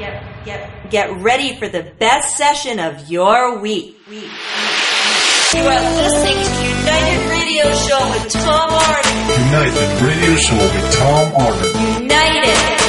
get, get, get ready for the best session of your week. week. You are listening to United Radio Show with Tom Arden. United Radio Show with Tom Arden. United.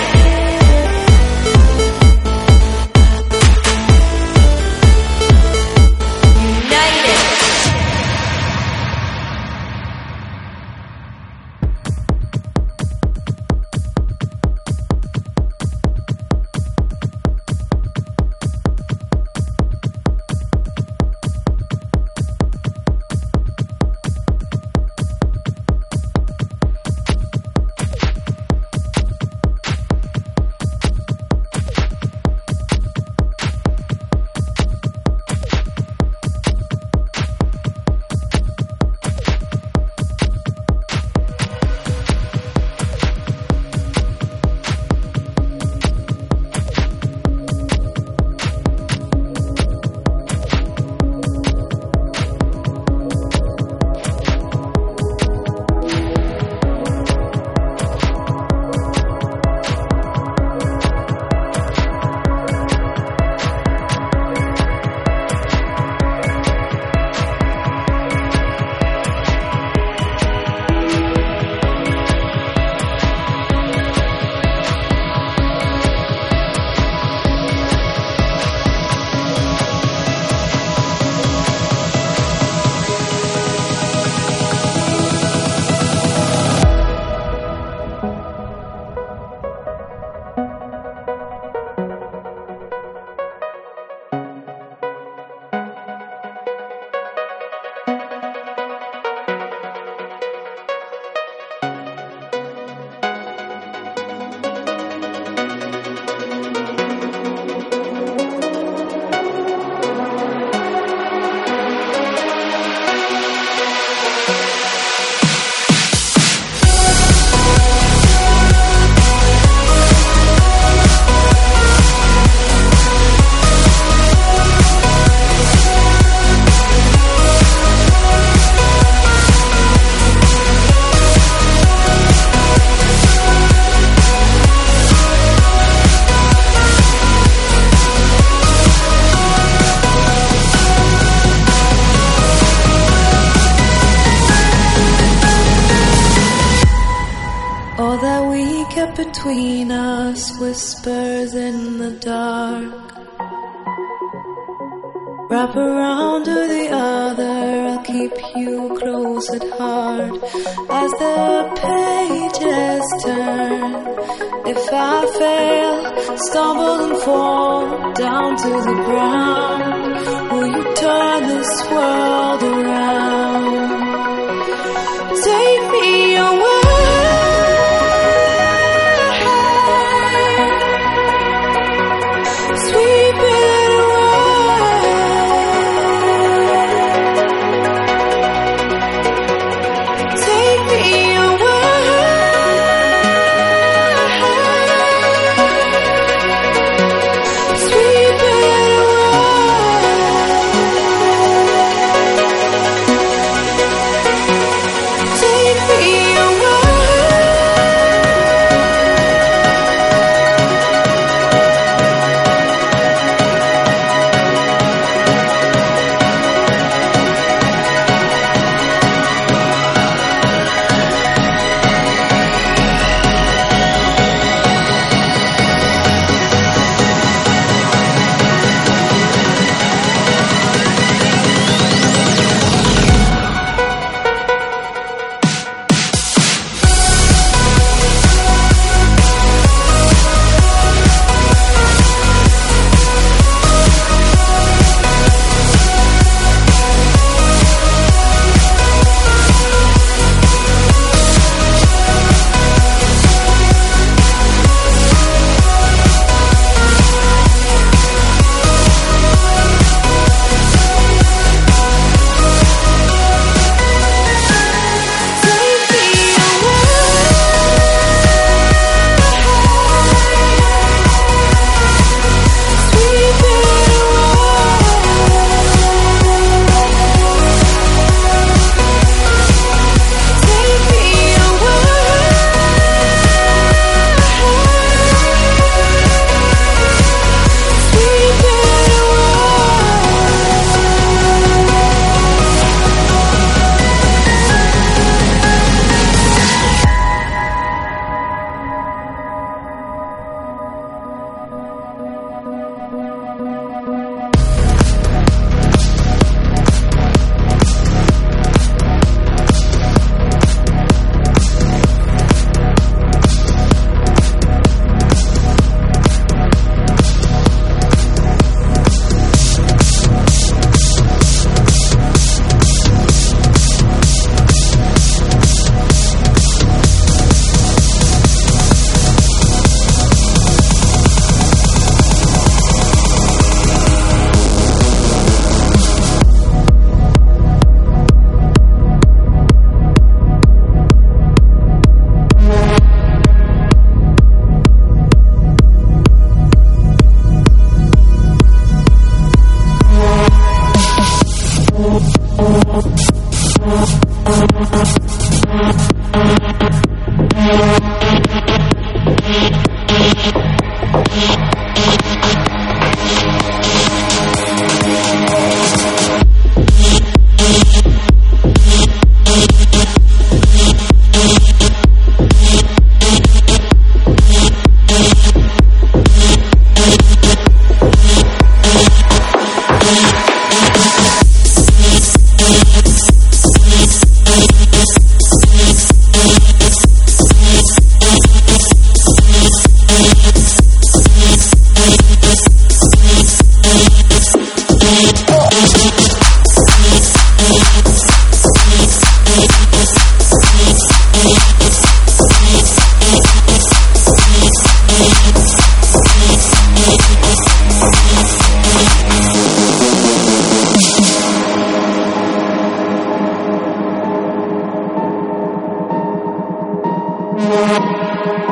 Oh,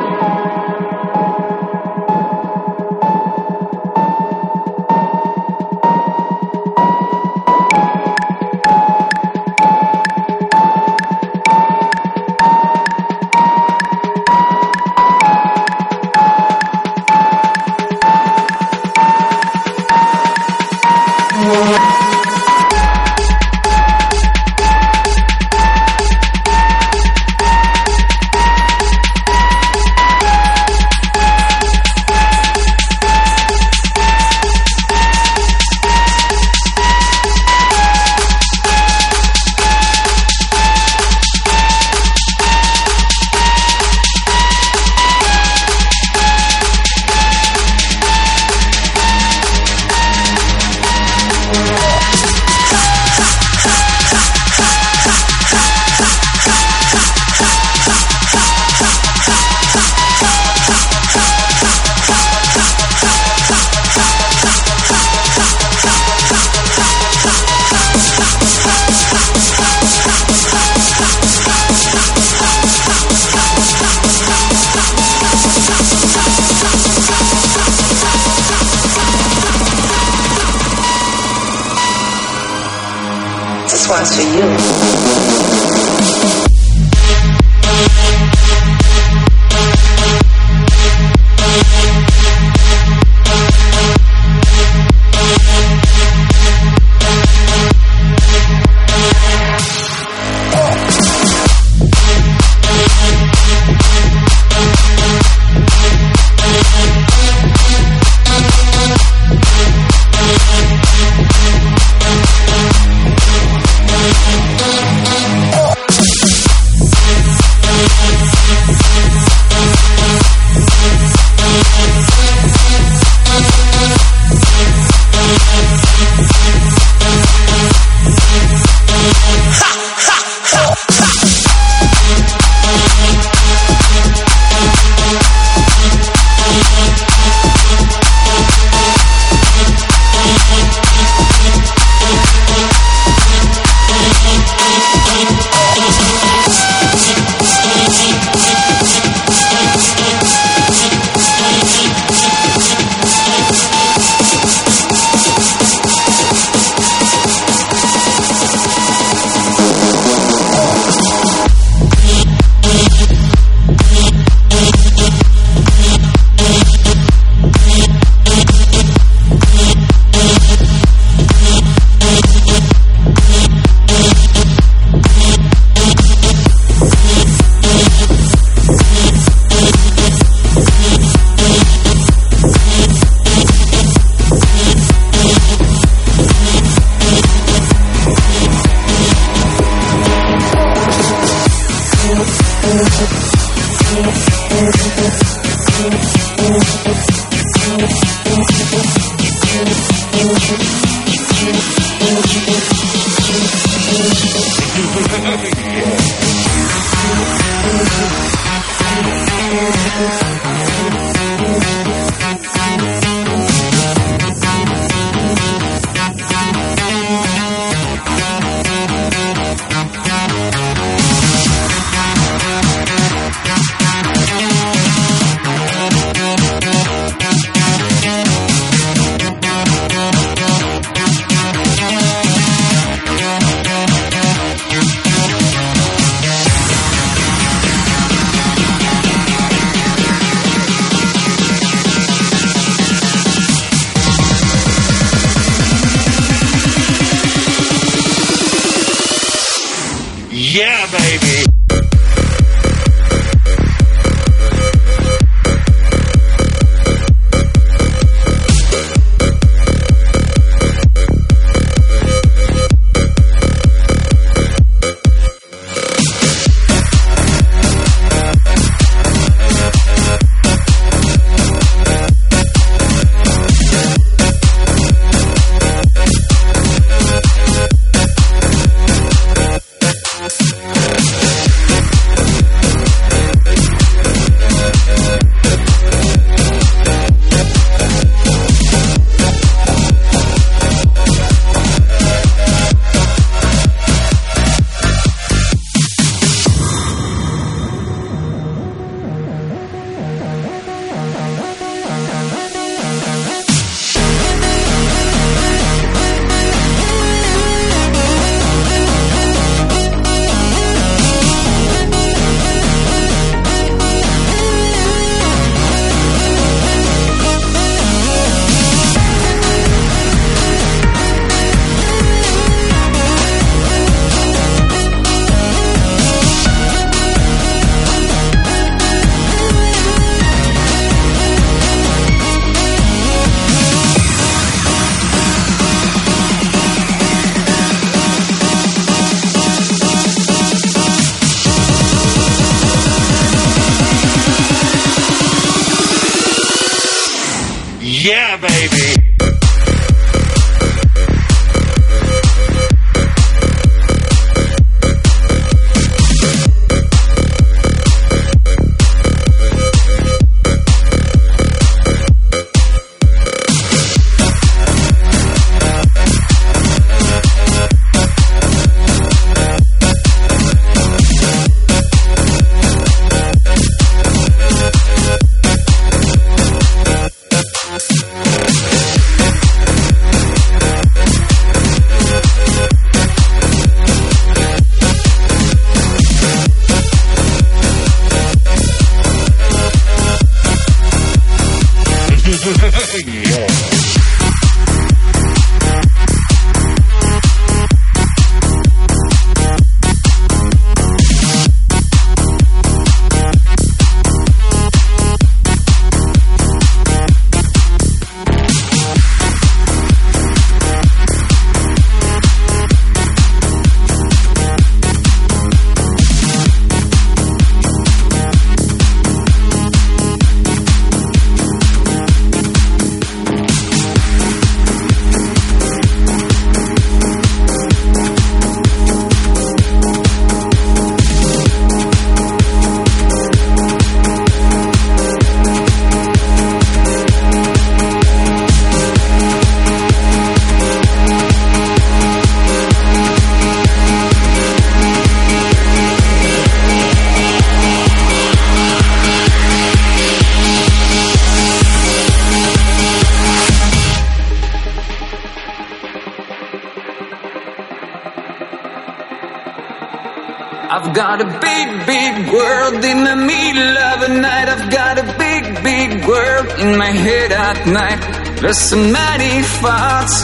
my head at night. There's so many thoughts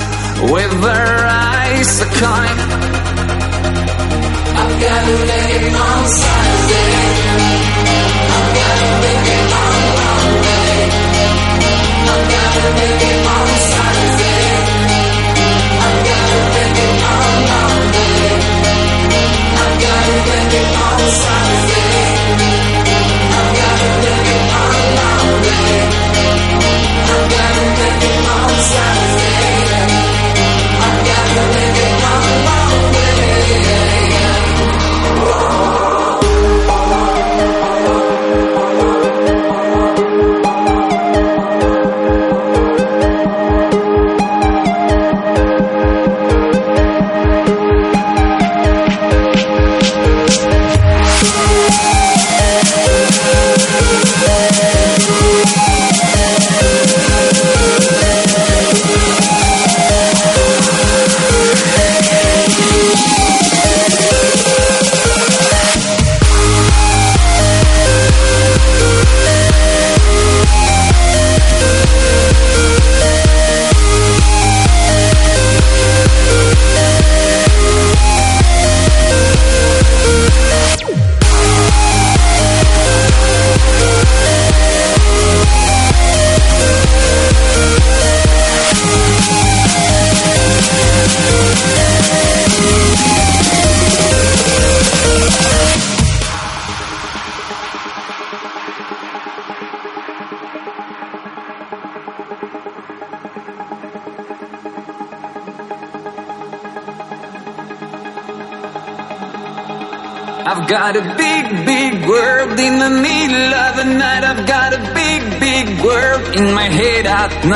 with their eyes kind. I've got make it on Sunday. I've got to make it on Monday. I've got a million on Sunday. I've got make it on Monday. I've got a on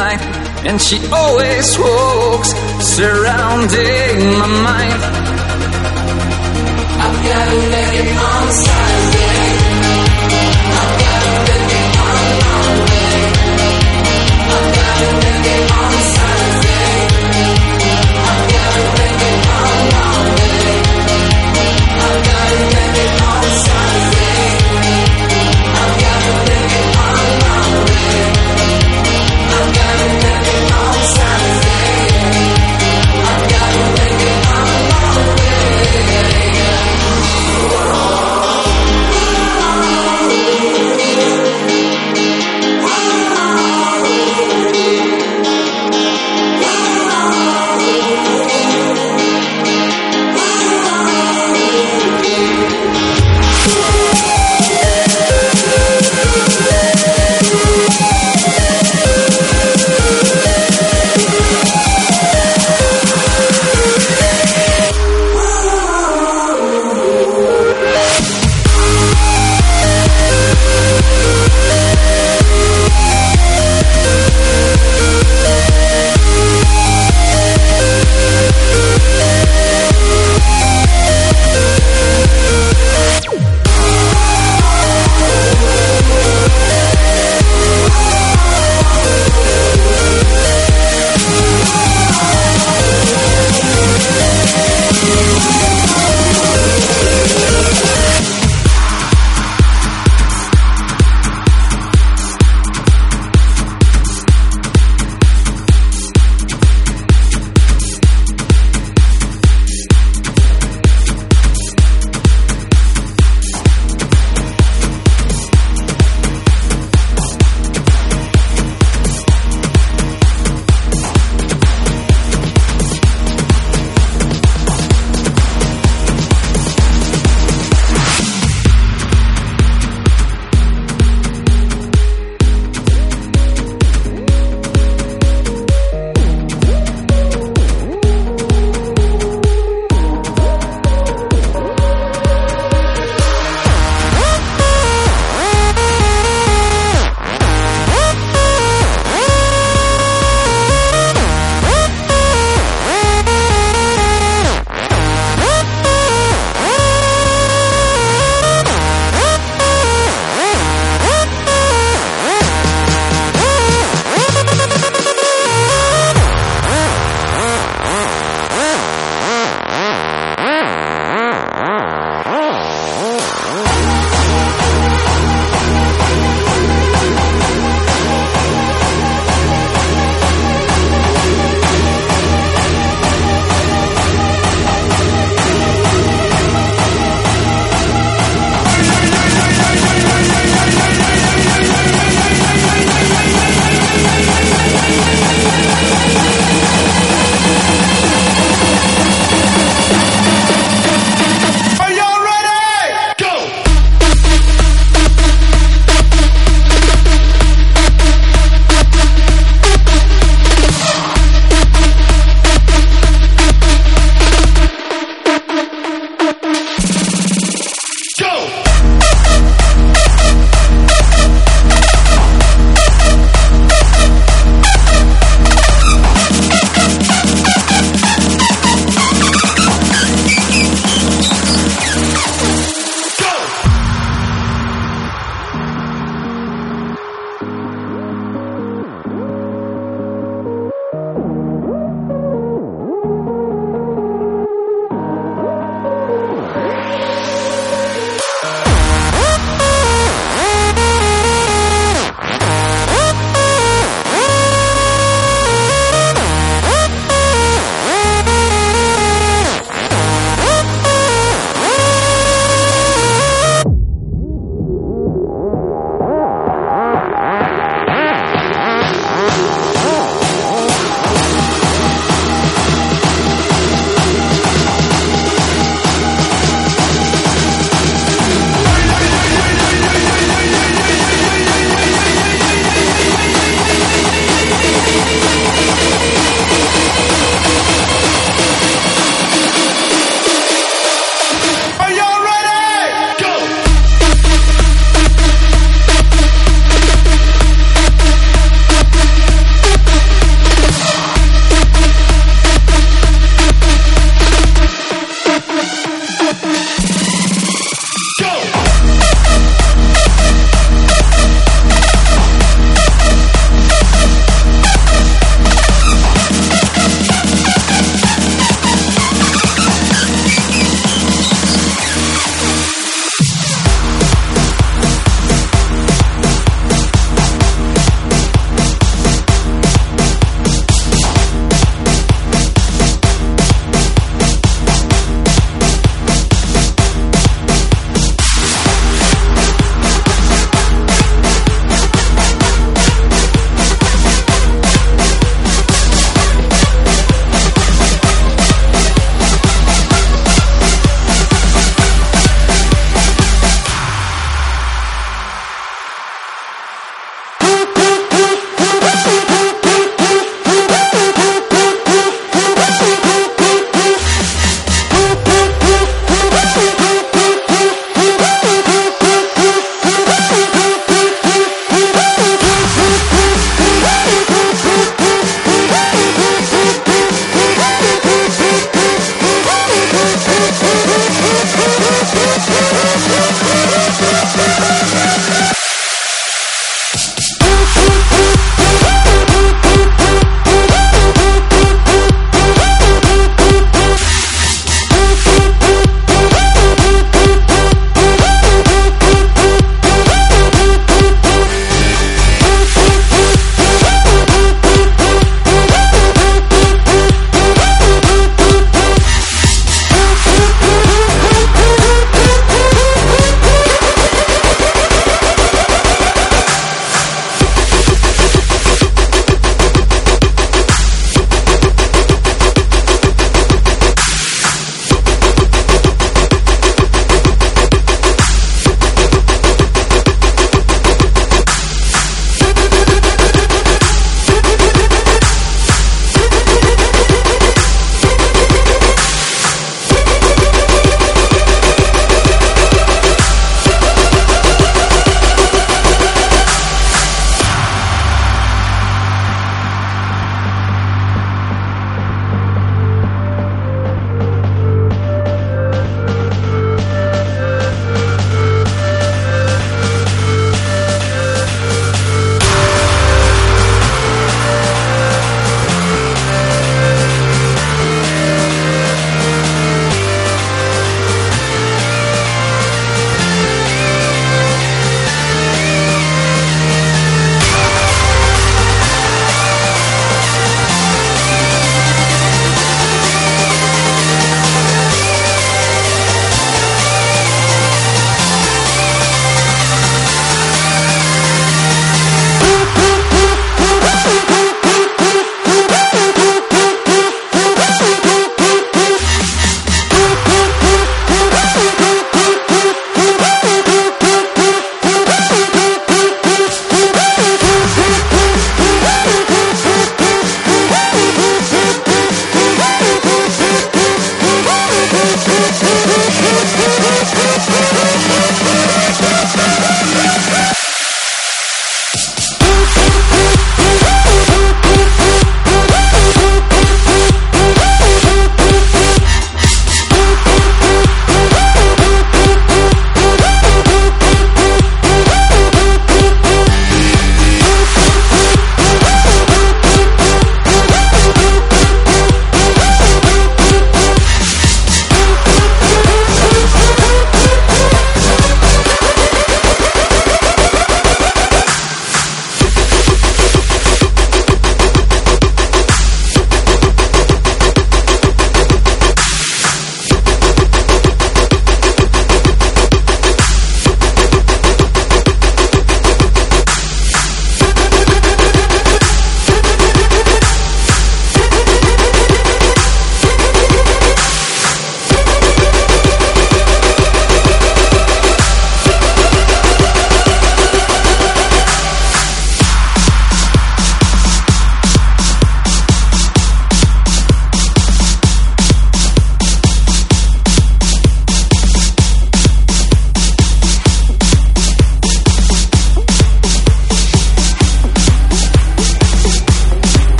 night, and she always walks surrounding my mind. I've got a on side.